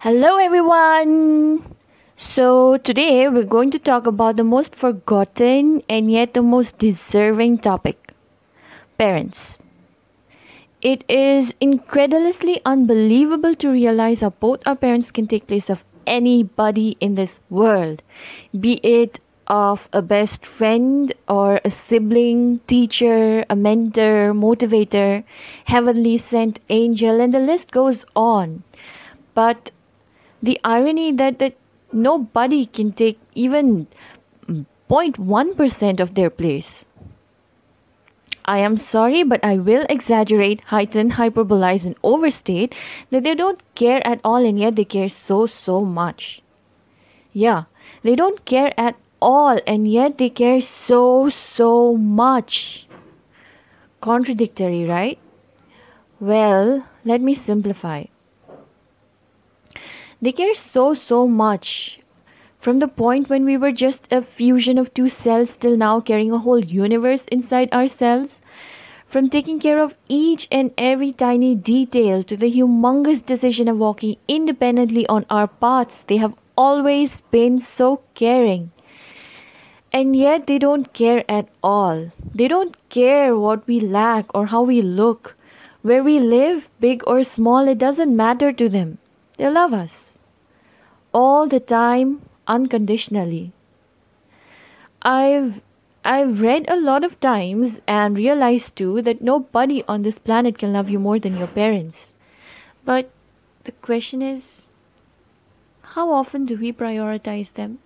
Hello, everyone. So, today we're going to talk about the most forgotten and yet the most deserving topic parents. It is incredulously unbelievable to realize how both our parents can take place of anybody in this world, be it of a best friend or a sibling, teacher, a mentor, motivator, heavenly sent angel, and the list goes on. But the irony that, that nobody can take even 0.1% of their place. I am sorry, but I will exaggerate, heighten, hyperbolize, and overstate that they don't care at all, and yet they care so, so much. Yeah, they don't care at all, and yet they care so, so much. Contradictory, right? Well, let me simplify. They care so, so much. From the point when we were just a fusion of two cells till now carrying a whole universe inside ourselves. From taking care of each and every tiny detail to the humongous decision of walking independently on our paths, they have always been so caring. And yet they don't care at all. They don't care what we lack or how we look. Where we live, big or small, it doesn't matter to them. They love us. All the time, unconditionally. I've I've read a lot of times and realized too that nobody on this planet can love you more than your parents. But the question is how often do we prioritize them?